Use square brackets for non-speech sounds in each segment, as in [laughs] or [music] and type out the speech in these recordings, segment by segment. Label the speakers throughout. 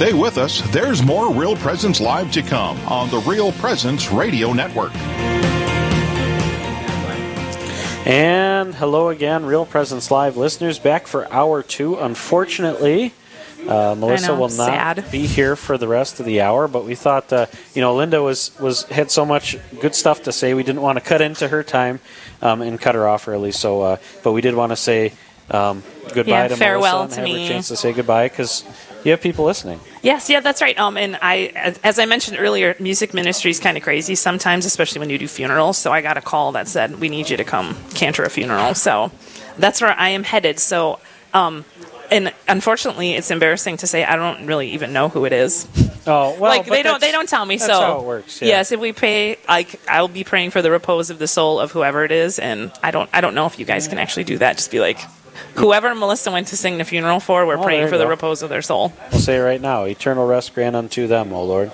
Speaker 1: Stay with us. There's more Real Presence Live to come on the Real Presence Radio Network.
Speaker 2: And hello again, Real Presence Live listeners, back for hour two. Unfortunately, uh, Melissa
Speaker 3: know,
Speaker 2: will not
Speaker 3: sad.
Speaker 2: be here for the rest of the hour, but we thought, uh, you know, Linda was, was had so much good stuff to say, we didn't want to cut into her time um, and cut her off early. So, uh, but we did want to say um, goodbye
Speaker 3: Yeah,
Speaker 2: to
Speaker 3: farewell
Speaker 2: Melissa
Speaker 3: to
Speaker 2: and have
Speaker 3: me.
Speaker 2: her chance to say goodbye because you have people listening.
Speaker 3: Yes, yeah, that's right. Um, and I, as- I mentioned earlier, music ministry is kind of crazy sometimes, especially when you do funerals. So I got a call that said we need you to come cantor a funeral. So that's where I am headed. So, um, and unfortunately, it's embarrassing to say I don't really even know who it is.
Speaker 2: Oh well, [laughs]
Speaker 3: like they don't they don't tell me.
Speaker 2: that's
Speaker 3: so
Speaker 2: how it works, yeah.
Speaker 3: yes, if we pay, like I'll be praying for the repose of the soul of whoever it is, and I don't I don't know if you guys can actually do that. Just be like. Whoever Melissa went to sing the funeral for, we're
Speaker 2: Oh, there
Speaker 3: praying
Speaker 2: you
Speaker 3: for the
Speaker 2: go.
Speaker 3: repose of their soul.
Speaker 2: We'll say it right now: eternal rest grant unto them, O Lord.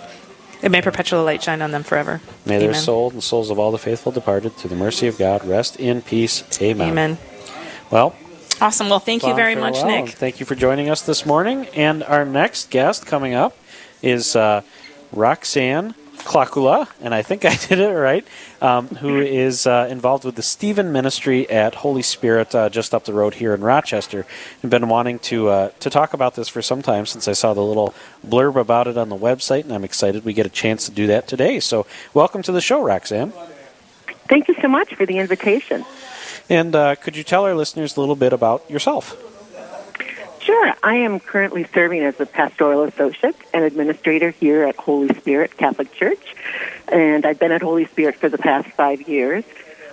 Speaker 3: It may perpetual light shine on them forever.
Speaker 2: May their
Speaker 3: Amen.
Speaker 2: soul and souls of all the faithful departed, through the mercy of God, rest in peace. Amen.
Speaker 3: Amen.
Speaker 2: Well,
Speaker 3: Awesome. Well, thank you very much,
Speaker 2: farewell, and
Speaker 3: Nick.
Speaker 2: Thank you for joining us this morning. And our next guest coming up is uh, Roxanne Klakula, and I think [laughs] I did it right, um, who is uh, involved with the Stephen Ministry at Holy Spirit uh, just up the road here in Rochester. I've been wanting to uh, to talk about this for some time since I saw the little blurb about it on the website, and I'm excited we get a chance to do that today. So, welcome to the show, Roxanne.
Speaker 4: Thank you so much for the invitation.
Speaker 2: And uh, could you tell our listeners a little bit about yourself?
Speaker 4: Sure, I am currently serving as a pastoral associate and administrator here at Holy Spirit Catholic Church, and I've been at Holy Spirit for the past five years.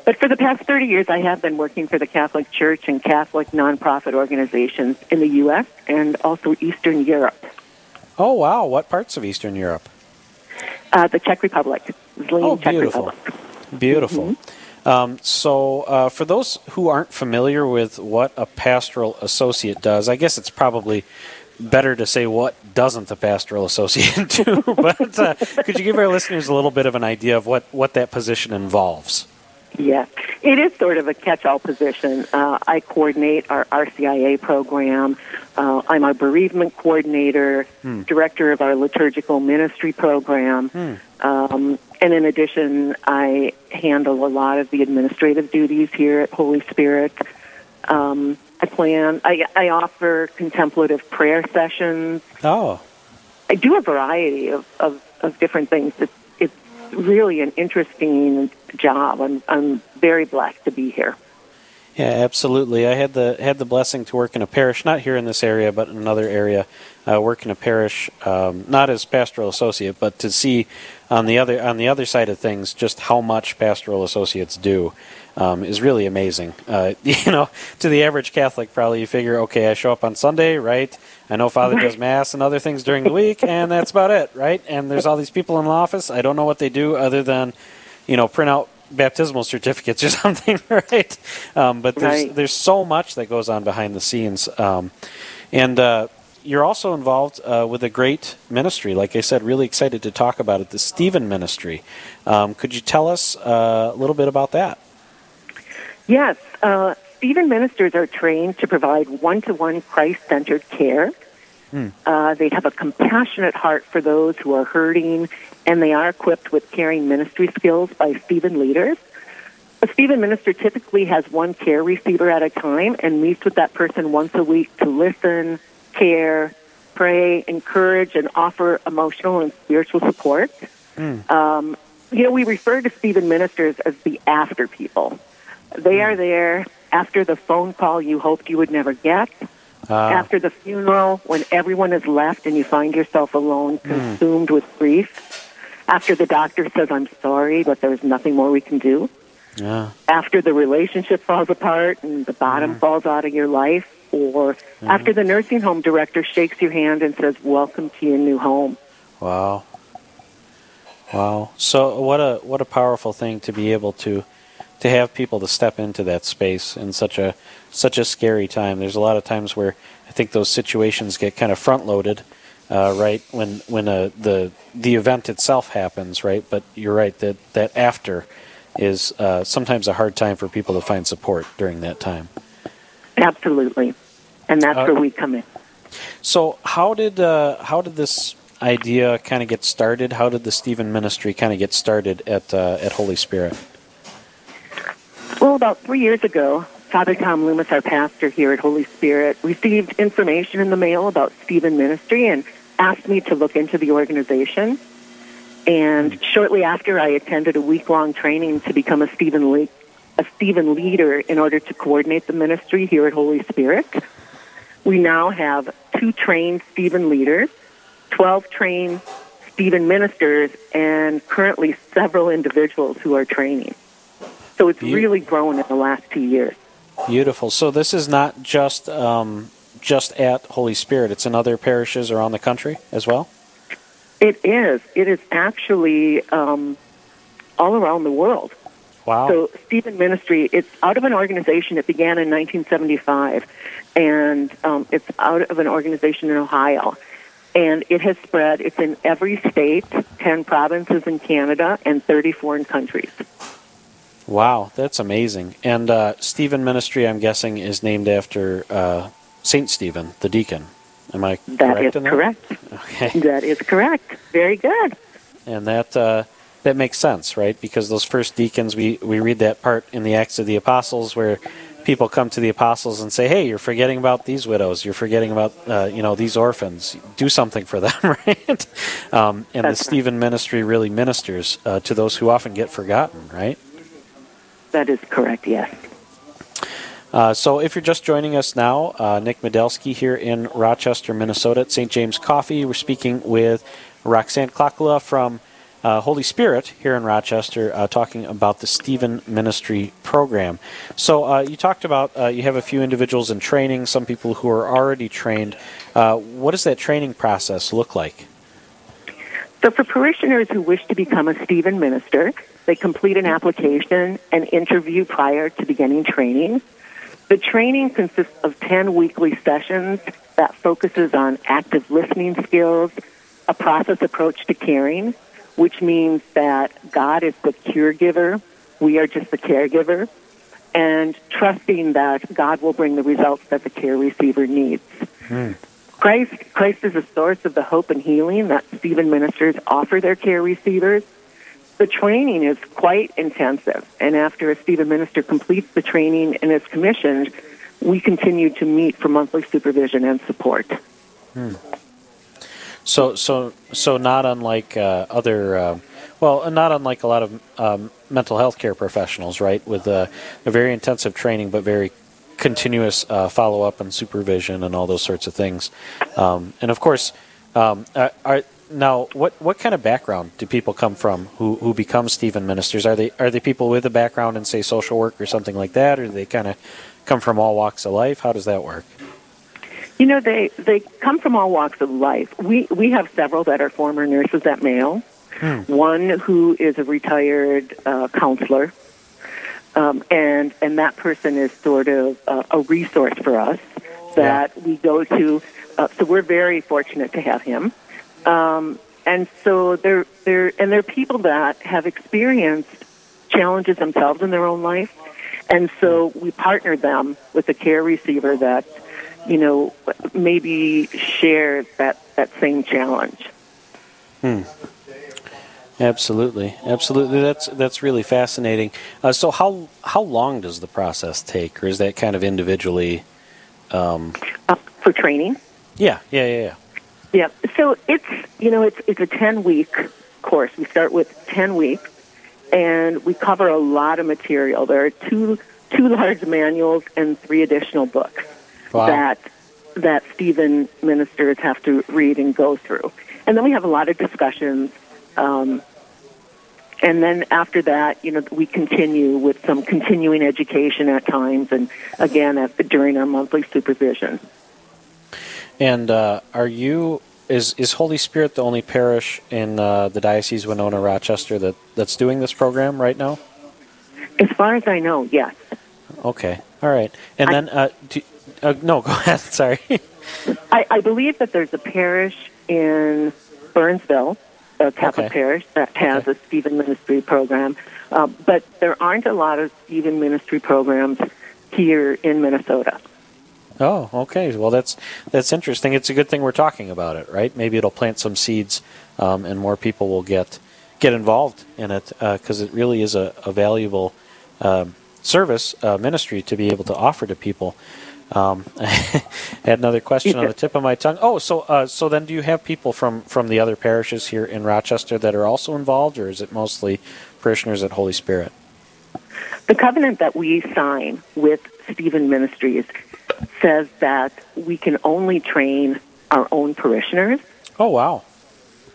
Speaker 4: But for the past 30 years, I have been working for the Catholic Church and Catholic nonprofit organizations in the U.S. and also Eastern Europe,
Speaker 2: Oh, wow. What parts of Eastern Europe?
Speaker 4: uh, the Czech Republic, Zlín,
Speaker 2: Oh,
Speaker 4: Czech
Speaker 2: beautiful.
Speaker 4: Republic.
Speaker 2: Beautiful. Um, so, uh, for those who aren't familiar with what a pastoral associate does, I guess it's probably better to say what doesn't a pastoral [laughs] associate do. [laughs] but uh, could you give our listeners a little bit of an idea of what, what that position involves?
Speaker 4: Yeah, it is sort of a catch-all position. Uh, I coordinate our RCIA program. Uh, I'm our bereavement coordinator, director of our liturgical ministry program, um, and in addition, I handle a lot of the administrative duties here at Holy Spirit. Um, I plan. I, I offer contemplative prayer sessions.
Speaker 2: Oh,
Speaker 4: I do a variety of, of, of different things. It's, it's really an interesting job. I'm, I'm very blessed to be here.
Speaker 2: Yeah, absolutely. I had the had the blessing to work in a parish, not here in this area, but in another area. Uh, work in a parish, um, not as pastoral associate, but to see on the other on the other side of things just how much pastoral associates do um, is really amazing. Uh, [laughs] you know, to the average Catholic, probably you figure, okay, I show up on Sunday, right? I know Father does mass and other things during the week, and that's about it, right? And there's all these people in the office. I don't know what they do other than, you know, print out baptismal certificates or [laughs] something, right? Um, but there's
Speaker 4: Right.
Speaker 2: there's so much that goes on behind the scenes, um, and uh, you're also involved uh, with a great ministry. Like I said, really excited to talk about it, the Stephen Ministry. Um, could you tell us uh, a little bit about that?
Speaker 4: Yes, uh, Stephen ministers are trained to provide one-to-one Christ-centered care. Uh, they have a compassionate heart for those who are hurting, and they are equipped with caring ministry skills by Stephen leaders. A Stephen minister typically has one care receiver at a time and meets with that person once a week to listen, care, pray, encourage, and offer emotional and spiritual support. Um, you know, we refer to Stephen ministers as the after people. They are there after the phone call you hoped you would never get,
Speaker 2: Uh,
Speaker 4: after the funeral when everyone has left and you find yourself alone, consumed with grief, after the doctor says, I'm sorry, but there's nothing more we can do,
Speaker 2: yeah.
Speaker 4: after the relationship falls apart and the bottom falls out of your life, or after the nursing home director shakes your hand and says, Welcome to your new home.
Speaker 2: Wow. Wow. So what a what a powerful thing to be able to to have people to step into that space in such a such a scary time. There's a lot of times where I think those situations get kind of front loaded, uh, right when when uh, the the event itself happens, right? But you're right that that after is uh, sometimes a hard time for people to find support during that time.
Speaker 4: Absolutely. And that's
Speaker 2: Uh,
Speaker 4: where we come in.
Speaker 2: So how did uh, how did this idea kind of get started? How did the Stephen Ministry kind of get started at uh, at Holy Spirit?
Speaker 4: Well, about three years ago, Father Tom Loomis, our pastor here at Holy Spirit, received information in the mail about Stephen Ministry and asked me to look into the organization. And shortly after, I attended a week long training to become a Stephen, le- a Stephen leader in order to coordinate the ministry here at Holy Spirit. We now have two trained Stephen leaders, 12 trained Stephen ministers, and currently several individuals who are training. So it's
Speaker 2: You-
Speaker 4: really grown in the last two years.
Speaker 2: Beautiful. So this is not just um, just at Holy Spirit; it's in other parishes around the country as well.
Speaker 4: It is. It is actually um, all around the world.
Speaker 2: Wow.
Speaker 4: So Stephen Ministry, it's out of an organization. It began in 1975, and um, it's out of an organization in Ohio. And it has spread. It's in every state, 10 provinces in Canada, and 30 foreign countries.
Speaker 2: Wow, that's amazing. And uh, Stephen Ministry, I'm guessing, is named after uh, Saint Stephen, the deacon. Am I
Speaker 4: That
Speaker 2: correct
Speaker 4: is
Speaker 2: that?
Speaker 4: correct.
Speaker 2: Okay. [laughs]
Speaker 4: That is correct. Very good.
Speaker 2: and that uh, that makes sense, right? Because those first deacons, we we read that part in the Acts of the Apostles where people come to the apostles and say, "Hey, you're forgetting about these widows. You're forgetting about uh, you know these orphans. Do something for them, [laughs] right?" Um, and the
Speaker 4: That's right.
Speaker 2: Stephen ministry really ministers uh, to those who often get forgotten, right?
Speaker 4: That is correct, yes.
Speaker 2: Uh, so, if you're just joining us now, uh, Nick Medelsky here in Rochester, Minnesota at St. James Coffee. We're speaking with Roxanne Klakula from uh, Holy Spirit here in Rochester, uh, talking about the Stephen Ministry program. So, uh, you talked about you have a few individuals in training, some people who are already trained. What does that training process look like?
Speaker 4: So, for parishioners who wish to become a Stephen minister, they complete an application and interview prior to beginning training. The training consists of 10 weekly sessions that focuses on active listening skills, a process approach to caring, which means that God is the cure giver, we are just the caregiver, and trusting that God will bring the results that the care receiver needs. Hmm. Christ, Christ is the source of the hope and healing that Stephen ministers offer their care receivers. The training is quite intensive, and after a Stephen minister completes the training and is commissioned, we continue to meet for monthly supervision and support.
Speaker 2: So, so, so not unlike uh, other, uh, well, not unlike a lot of um, mental health care professionals, right? With a very intensive training, but very continuous uh, follow up and supervision and all those sorts of things. Um, and of course, um, are now what what kind of background do people come from who who become Stephen ministers? Are they are they people with a background in say social work or something like that, or do they kind of come from all walks of life? How does that work?
Speaker 4: You know, they, they come from all walks of life. We, we have several that are former nurses at Mayo, one who is a retired uh, counselor, um, and, and that person is sort of uh, a resource for us that we go to. Uh, so we're very fortunate to have him. Um, and so they're, they're, and they're people that have experienced challenges themselves in their own life. And so we partner them with a care receiver that, you know, maybe shares that, that same challenge. Hmm.
Speaker 2: Absolutely, absolutely. That's that's really fascinating. Uh, so, how how long does the process take, or is that kind of individually?
Speaker 4: Uh, for training.
Speaker 2: Yeah, yeah, yeah, yeah.
Speaker 4: Yeah. So it's you know it's it's a ten week course. We start with ten weeks, and we cover a lot of material. There are two two large manuals and three additional books
Speaker 2: Wow.
Speaker 4: that that Stephen ministers have to read and go through. And then we have a lot of discussions. Um, and then after that, you know, we continue with some continuing education at times, and again at during our monthly supervision.
Speaker 2: And uh, are you is is Holy Spirit the only parish in uh, the diocese of Winona Rochester that that's doing this program right now?
Speaker 4: As far as I know, yes.
Speaker 2: Okay, all right. And
Speaker 4: I-
Speaker 2: then, uh, do, uh, no, [laughs] go ahead. Sorry.
Speaker 4: I, I believe that there's a parish in Burnsville, a Catholic
Speaker 2: Okay.
Speaker 4: parish, that has
Speaker 2: Okay.
Speaker 4: a Stephen Ministry program. Uh, but there aren't a lot of Stephen Ministry programs here in Minnesota.
Speaker 2: Oh, okay. Well, that's that's interesting. It's a good thing we're talking about it, right? Maybe it'll plant some seeds, um, and more people will get get involved in it because uh, it really is a, a valuable um, service uh, ministry to be able to offer to people. Um, [laughs] I had another question on the tip of my tongue. Oh, so uh, so then, do you have people from from the other parishes here in Rochester that are also involved, or is it mostly parishioners at Holy Spirit?
Speaker 4: The covenant that we sign with Stephen Ministries says that we can only train our own parishioners.
Speaker 2: Oh, wow.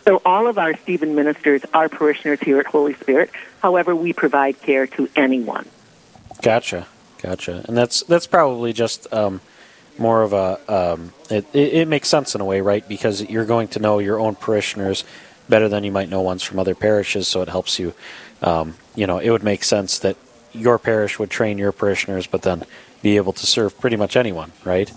Speaker 4: So all of our Stephen ministers are parishioners here at Holy Spirit. However, we provide care to anyone.
Speaker 2: Gotcha, gotcha, and that's that's probably just um, more of a. Um, it, it, it makes sense in a way, right? Because you're going to know your own parishioners better than you might know ones from other parishes, so it helps you. Um, you know, it would make sense that your parish would train your parishioners, but then be able to serve pretty much anyone, right?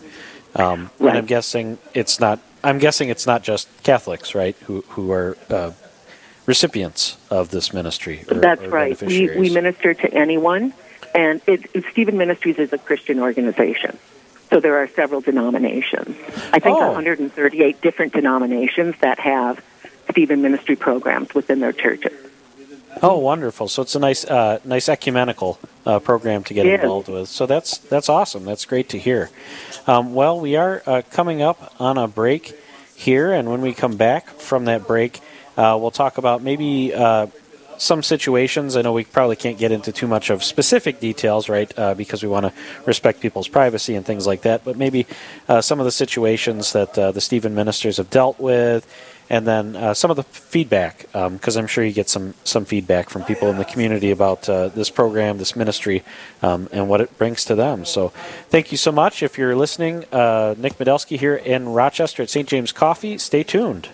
Speaker 2: Um, right. And I'm guessing it's not. I'm guessing it's not just Catholics, right? Who who are uh, recipients of this ministry.
Speaker 4: Or, That's or right. We we minister to anyone, and it, Stephen Ministries is a Christian organization. So there are several denominations. I think oh. 138 different denominations that have Stephen Ministry programs within their churches.
Speaker 2: Oh, wonderful! So it's a nice, uh, nice ecumenical uh, program to get involved with. So that's that's awesome. That's great to hear. Um, well, we are uh, coming up on a break here, and when we come back from that break, uh, we'll talk about maybe uh, some situations. I know we probably can't get into too much of specific details, right? Uh, because we want to respect people's privacy and things like that. But maybe some of the situations that the Stephen ministers have dealt with and then uh, some of the feedback, because um, I'm sure you get some some feedback from people in the community about uh, this program, this ministry, um, and what it brings to them. So, thank you so much. If you're listening, uh, Nick Medelsky here in Rochester at St. James Coffee. Stay tuned.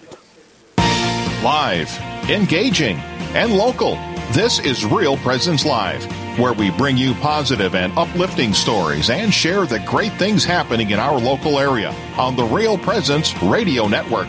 Speaker 1: Live, engaging, and local. This is Real Presence Live, where we bring you positive and uplifting stories and share the great things happening in our local area on the Real Presence Radio Network.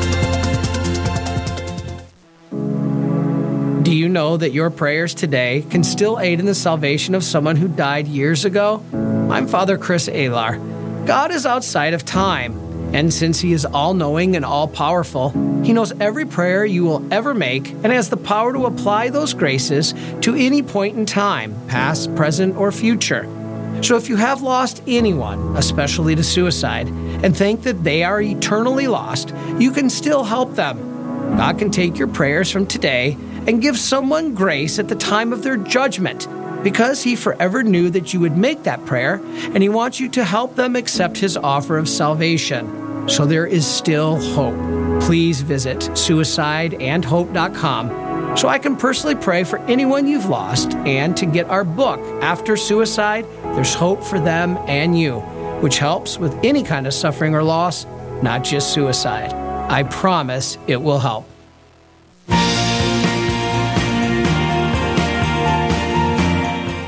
Speaker 5: Know that your prayers today can still aid in the salvation of someone who died years ago? I'm Father Chris Alar. God is outside of time, and since He is all knowing and all powerful, He knows every prayer you will ever make and has the power to apply those graces to any point in time, past, present, or future. So if you have lost anyone, especially to suicide, and think that they are eternally lost, you can still help them. God can take your prayers from today and give someone grace at the time of their judgment because he forever knew that you would make that prayer and he wants you to help them accept his offer of salvation. So there is still hope. Please visit suicideandhope.com so I can personally pray for anyone you've lost and to get our book, After Suicide, There's Hope for Them and You, which helps with any kind of suffering or loss, not just suicide. I promise it will help.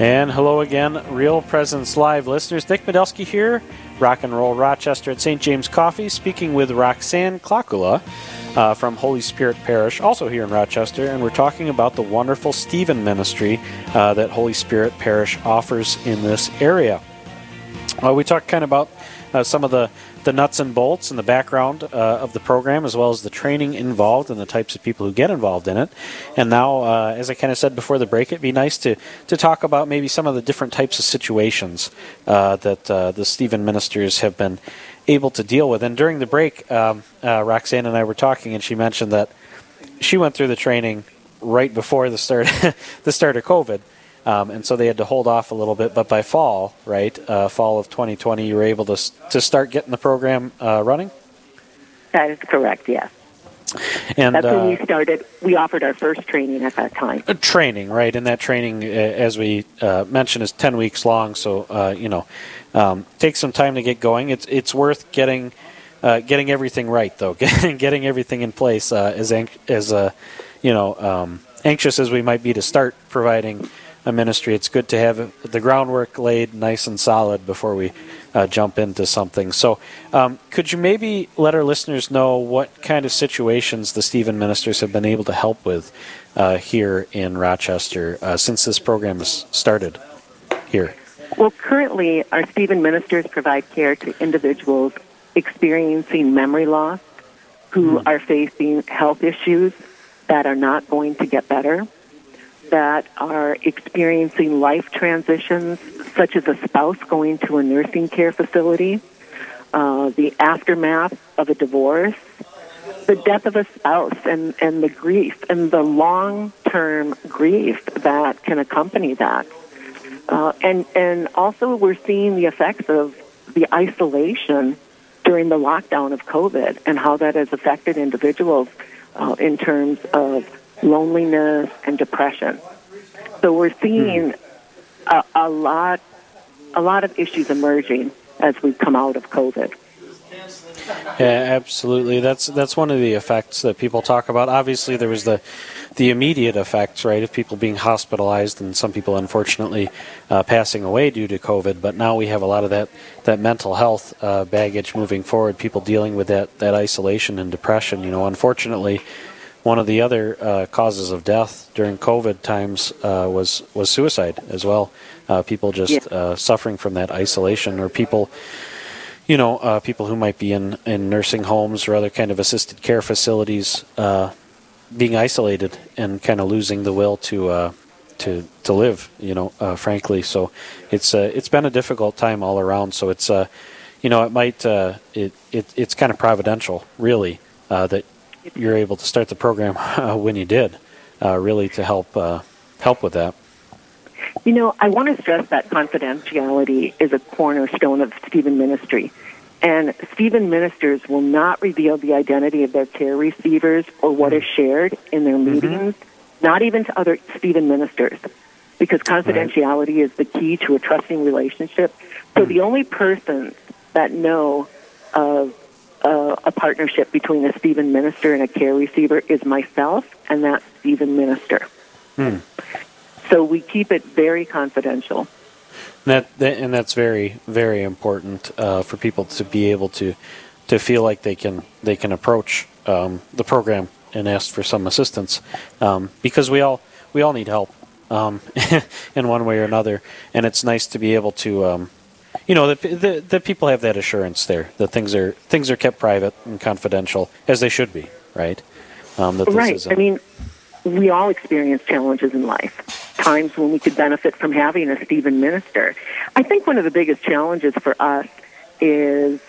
Speaker 2: And hello again, Real Presence Live listeners. Nick Medelsky here, Rock and Roll Rochester at St. James Coffee, speaking with Roxanne Klakula uh, from Holy Spirit Parish, also here in Rochester, and we're talking about the wonderful Stephen ministry uh, that Holy Spirit Parish offers in this area. Well, we talked kind of about uh, some of the, the nuts and bolts and the background uh, of the program, as well as the training involved and the types of people who get involved in it. And now, uh, as I kind of said before the break, it'd be nice to, to talk about maybe some of the different types of situations uh, that uh, the Stephen ministers have been able to deal with. And during the break, um, uh, Roxanne and I were talking, and she mentioned that she went through the training right before the start [laughs] the start of COVID. Um, and so they had to hold off a little bit. But by fall, right, uh, fall of 2020, you were able to to start getting the program uh, running.
Speaker 4: That is correct. Yes.
Speaker 2: And
Speaker 4: that's when
Speaker 2: uh,
Speaker 4: we started. We offered our first training at that time.
Speaker 2: uh, training, right? And that training, uh, as we uh, mentioned, is 10 weeks long. So uh, you know, um, takes some time to get going. It's it's worth getting uh, getting everything right, though, [laughs] getting everything in place. Uh, as anx- as uh, you know, um, anxious as we might be to start providing a ministry, it's good to have the groundwork laid nice and solid before we uh, jump into something. So, um, could you maybe let our listeners know what kind of situations the Stephen ministers have been able to help with uh, here in Rochester uh, since this program has started here?
Speaker 4: Well, currently, our Stephen ministers provide care to individuals experiencing memory loss who are facing health issues that are not going to get better, that are experiencing life transitions, such as a spouse going to a nursing care facility, uh, the aftermath of a divorce, the death of a spouse, and, and the grief, and the long term grief that can accompany that. Uh, and and also we're seeing the effects of the isolation during the lockdown of COVID and how that has affected individuals uh, in terms of loneliness and depression. So we're seeing a, a lot a lot of issues emerging as we come out of COVID.
Speaker 2: Yeah, absolutely. That's that's one of the effects that people talk about. Obviously, there was the the immediate effects, right, of people being hospitalized and some people unfortunately uh, passing away due to COVID. But now we have a lot of that that mental health uh, baggage moving forward. People dealing with that that isolation and depression. You know, unfortunately, one of the other uh, causes of death during COVID times uh, was was suicide as well. Uh, people just
Speaker 4: Yeah.
Speaker 2: uh, suffering from that isolation, or people you know, uh, people who might be in, in nursing homes or other kind of assisted care facilities uh, being isolated and kind of losing the will to uh, to to live. You know, uh, frankly, so it's uh, it's been a difficult time all around. So it's uh, you know, it might uh, it, it it's kind of providential, really, uh, that you're able to start the program [laughs] uh, when you did, uh, really to help uh, help with that.
Speaker 4: You know, I want to stress that confidentiality is a cornerstone of Stephen Ministry. And Stephen ministers will not reveal the identity of their care receivers or what is shared in their meetings, not even to other Stephen ministers, because confidentiality is the key to a trusting relationship. So the only persons that know of uh, a partnership between a Stephen minister and a care receiver is myself and that Stephen minister. So we keep it very confidential.
Speaker 2: That, that and that's very very important uh, for people to be able to to feel like they can they can approach um, the program and ask for some assistance um, because we all we all need help um, [laughs] in one way or another and it's nice to be able to um, you know that the, the people have that assurance there that things are things are kept private and confidential as they should be right um, that this
Speaker 4: right.
Speaker 2: isn't
Speaker 4: I mean, we all experience challenges in life, times when we could benefit from having a Stephen minister. I think one of the biggest challenges for us is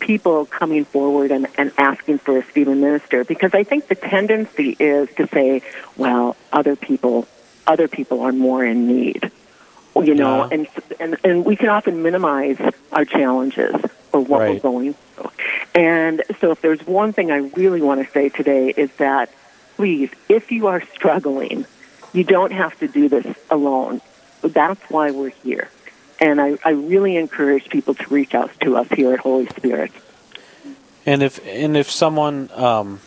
Speaker 4: people coming forward and, and asking for a Stephen minister because I think the tendency is to say, well, other people other people are more in need. You know,
Speaker 2: Yeah.
Speaker 4: and, and and we can often minimize our challenges or what we're going through. And so if there's one thing I really want to say today is that please, if you are struggling, you don't have to do this alone. That's why we're here. And I, I really encourage people to reach out to us here at Holy Spirit.
Speaker 2: And if and if someone um,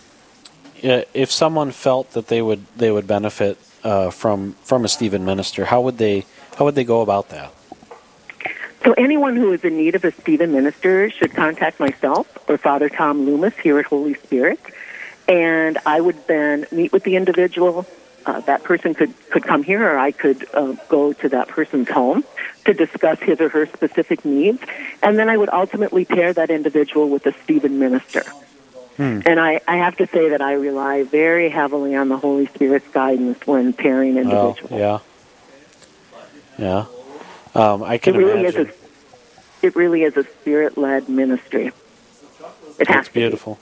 Speaker 2: if someone felt that they would they would benefit uh, from from a Stephen minister, how would they how would they go about that?
Speaker 4: So anyone who is in need of a Stephen minister should contact myself or Father Tom Loomis here at Holy Spirit. And I would then meet with the individual, uh, that person could, could come here or I could uh, go to that person's home to discuss his or her specific needs. And then I would ultimately pair that individual with a Stephen minister. Hmm. And I, I have to say that I rely very heavily on the Holy Spirit's guidance when pairing individuals.
Speaker 2: yeah. Yeah. Um, I can
Speaker 4: it really
Speaker 2: imagine.
Speaker 4: Is a, it really is a spirit led ministry. It
Speaker 2: That's beautiful.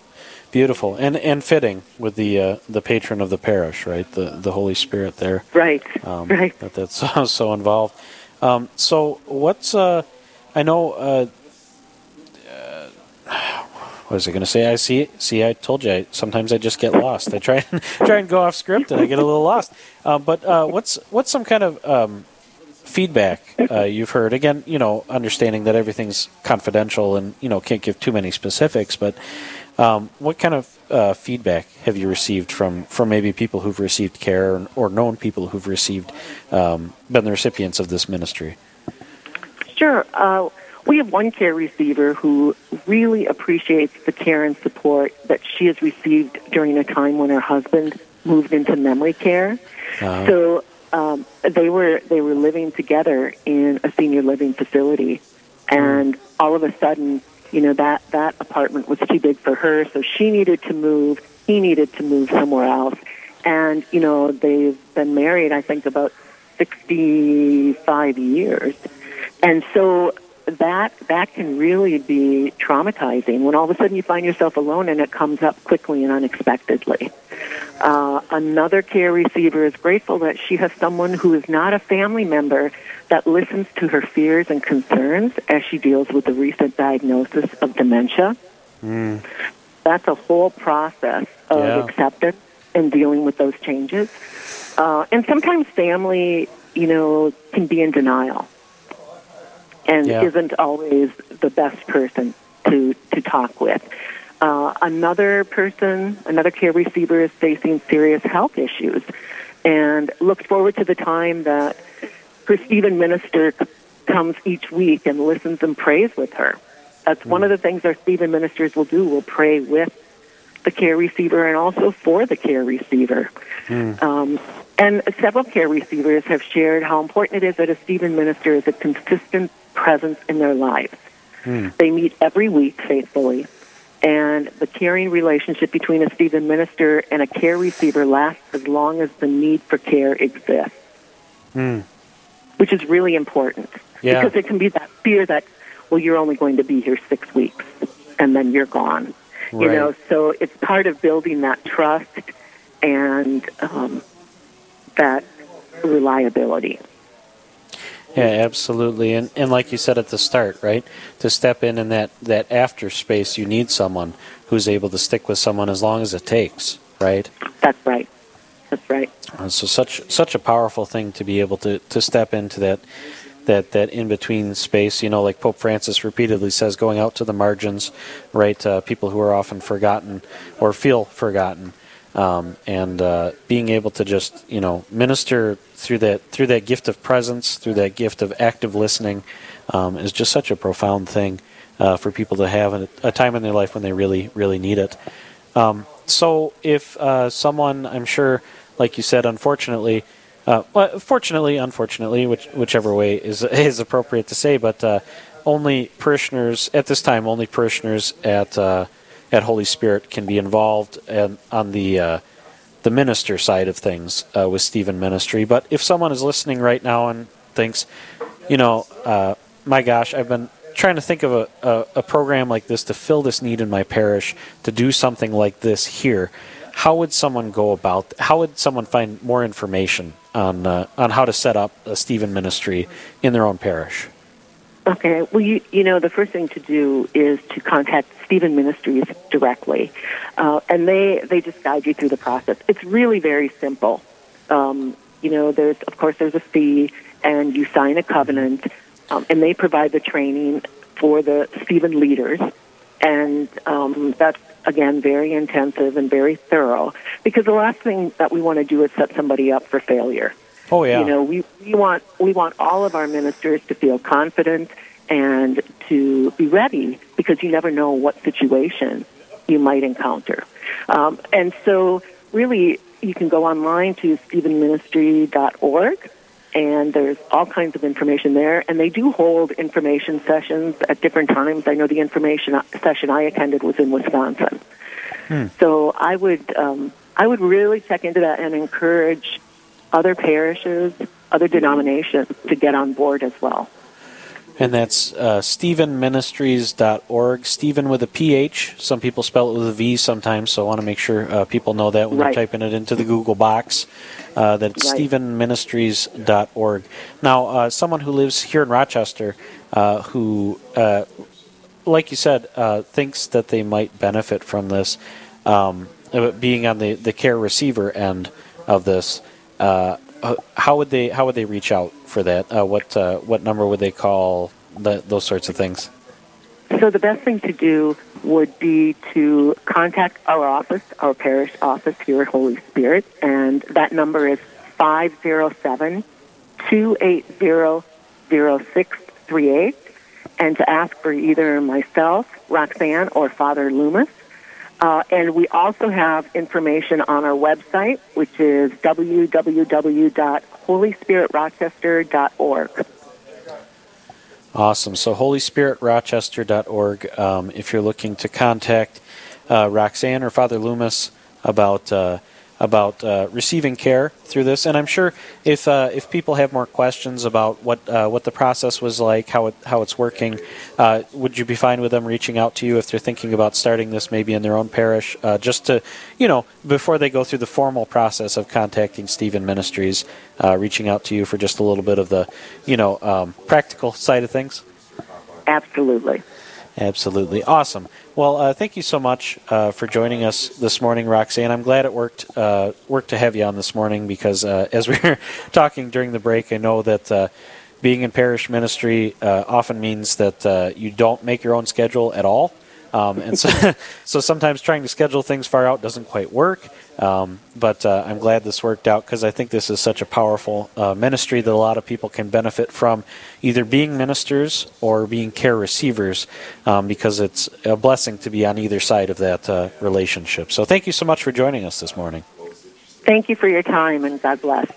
Speaker 2: Beautiful and and fitting with the uh, the patron of the parish, right? The the Holy Spirit there,
Speaker 4: right?
Speaker 2: Um,
Speaker 4: right.
Speaker 2: That that's [laughs] so, so involved. Um, so what's uh, I know. Uh, uh, what was I going to say? I see. See, I told you. I, sometimes I just get lost. I try and [laughs] try and go off script, and I get a little lost. Uh, but uh, what's what's some kind of um, feedback uh, you've heard? Again, you know, understanding that everything's confidential, and you know, can't give too many specifics. But um, what kind of uh, feedback have you received from, from maybe people who've received care or, or known people who've received um, been the recipients of this ministry?
Speaker 4: Sure. Uh, we have one care receiver who really appreciates the care and support that she has received during a time when her husband moved into memory care. Uh-huh. So um, they were they were living together in a senior living facility, and all of a sudden, you know that that apartment was too big for her, so she needed to move. He needed to move somewhere else, and you know they've been married. I think about sixty-five years, and so that that can really be traumatizing when all of a sudden you find yourself alone and it comes up quickly and unexpectedly. Uh, another care receiver is grateful that she has someone who is not a family member that listens to her fears and concerns as she deals with the recent diagnosis of dementia. Mm. That's a whole process of yeah. acceptance and dealing with those changes. Uh, and sometimes family, you know, can be in denial and yeah. isn't always the best person to, to talk with. Uh, another person, another care receiver is facing serious health issues and looks forward to the time that her Stephen minister comes each week and listens and prays with her. That's mm. one of the things our Stephen ministers will do. We'll pray with the care receiver and also for the care receiver. Mm. Um, and several care receivers have shared how important it is that a Stephen minister is a consistent presence in their lives. Mm. They meet every week faithfully, and the caring relationship between a Stephen minister and a care receiver lasts as long as the need for care exists, mm. which is really important.
Speaker 2: Yeah.
Speaker 4: Because it can be that fear that, well, you're only going to be here six weeks, and then you're gone. Right. You know, so it's part of building that trust and um, that reliability.
Speaker 2: Yeah, absolutely. And and like you said at the start, right? To step in in that that after space, you need someone who's able to stick with someone as long as it takes, right?
Speaker 4: That's right. That's right.
Speaker 2: And so such such a powerful thing to be able to to step into that that that in between space. You know, like Pope Francis repeatedly says, going out to the margins, right? Uh, people who are often forgotten or feel forgotten um, and uh, being able to just you know minister through that through that gift of presence, through that gift of active listening, um, is just such a profound thing uh, for people to have a, a, time in their life when they really really need it. Um, so if uh, someone, I'm sure, like you said, unfortunately. Uh, well, fortunately, unfortunately, which, whichever way is [laughs] is appropriate to say, but uh, only parishioners at this time, only parishioners at uh, at Holy Spirit can be involved and on the uh, the minister side of things uh, with Stephen Ministry. But if someone is listening right now and thinks, you know, uh, my gosh, I've been trying to think of a, a, a, program like this to fill this need in my parish, to do something like this here. How would someone go about? How would someone find more information on uh, on how to set up a Stephen Ministry in their own parish?
Speaker 4: Okay. Well, you, you know, the first thing to do is to contact Stephen Ministries directly, uh, and they they just guide you through the process. It's really very simple. Um, you know, there's of course there's a fee, and you sign a covenant, um, and they provide the training for the Stephen leaders, and um, that's again very intensive and very thorough. Because the last thing that we want to do is set somebody up for failure.
Speaker 2: Oh yeah.
Speaker 4: You know, we, we want we want all of our ministers to feel confident and to be ready because you never know what situation you might encounter. Um, and so, really, you can go online to stephenministry.org, and there's all kinds of information there. And they do hold information sessions at different times. I know the information session I attended was in Wisconsin. Hmm. So I would um, I would really check into that and encourage other parishes, other denominations to get on board as well.
Speaker 2: And that's uh, StephenMinistries.org. Stephen with a PH. Some people spell it with a V sometimes, so I want to make sure uh, people know that when right. they're typing it into the Google box. Uh, that it's right. StephenMinistries.org. Now, uh, someone who lives here in Rochester uh, who, uh, like you said, uh, thinks that they might benefit from this, um, being on the, the care receiver end of this, how would they how would they reach out for that? Uh, what uh, what number would they call? The, those sorts of things.
Speaker 4: So the best thing to do would be to contact our office, our parish office here at Holy Spirit, and that number is 507 280 0638, and to ask for either myself, Roxanne, or Father Loomis. Uh, and we also have information on our website, which is www.holyspiritrochester.org.
Speaker 2: Awesome. So, holyspiritrochester.org. Um, if you're looking to contact uh, Roxanne or Father Loomis about uh, about uh, receiving care through this. And I'm sure if uh, if people have more questions about what uh, what the process was like, how it how it's working, uh, would you be fine with them reaching out to you if they're thinking about starting this maybe in their own parish, uh, just to you know before they go through the formal process of contacting Stephen Ministries, uh, reaching out to you for just a little bit of the you know um, practical side of things.
Speaker 4: Absolutely.
Speaker 2: Absolutely. Awesome. Well, uh, thank you so much uh, for joining us this morning, Roxanne. I'm glad it worked uh, worked to have you on this morning because uh, as [laughs] we were talking during the break, I know that uh, being in parish ministry uh, often means that you don't make your own schedule at all. Um, and so, [laughs] so sometimes trying to schedule things far out doesn't quite work. Um, but uh, I'm glad this worked out because I think this is such a powerful uh, ministry that a lot of people can benefit from, either being ministers or being care receivers, um, because it's a blessing to be on either side of that uh, relationship. So thank you so much for joining us this morning.
Speaker 4: Thank you for your time, and God bless.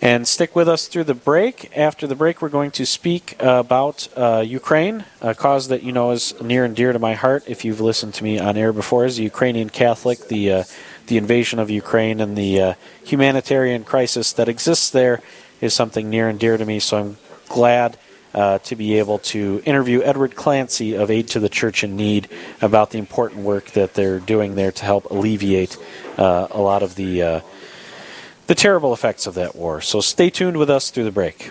Speaker 2: And stick with us through the break. After the break, we're going to speak about uh, Ukraine, a cause that you know is near and dear to my heart. If you've listened to me on air before, as a Ukrainian Catholic, the uh, the invasion of Ukraine and the uh, humanitarian crisis that exists there is something near and dear to me. So I'm glad uh, to be able to interview Edward Clancy of Aid to the Church in Need about the important work that they're doing there to help alleviate uh, a lot of the uh, the terrible effects of that war. So stay tuned with us through the break.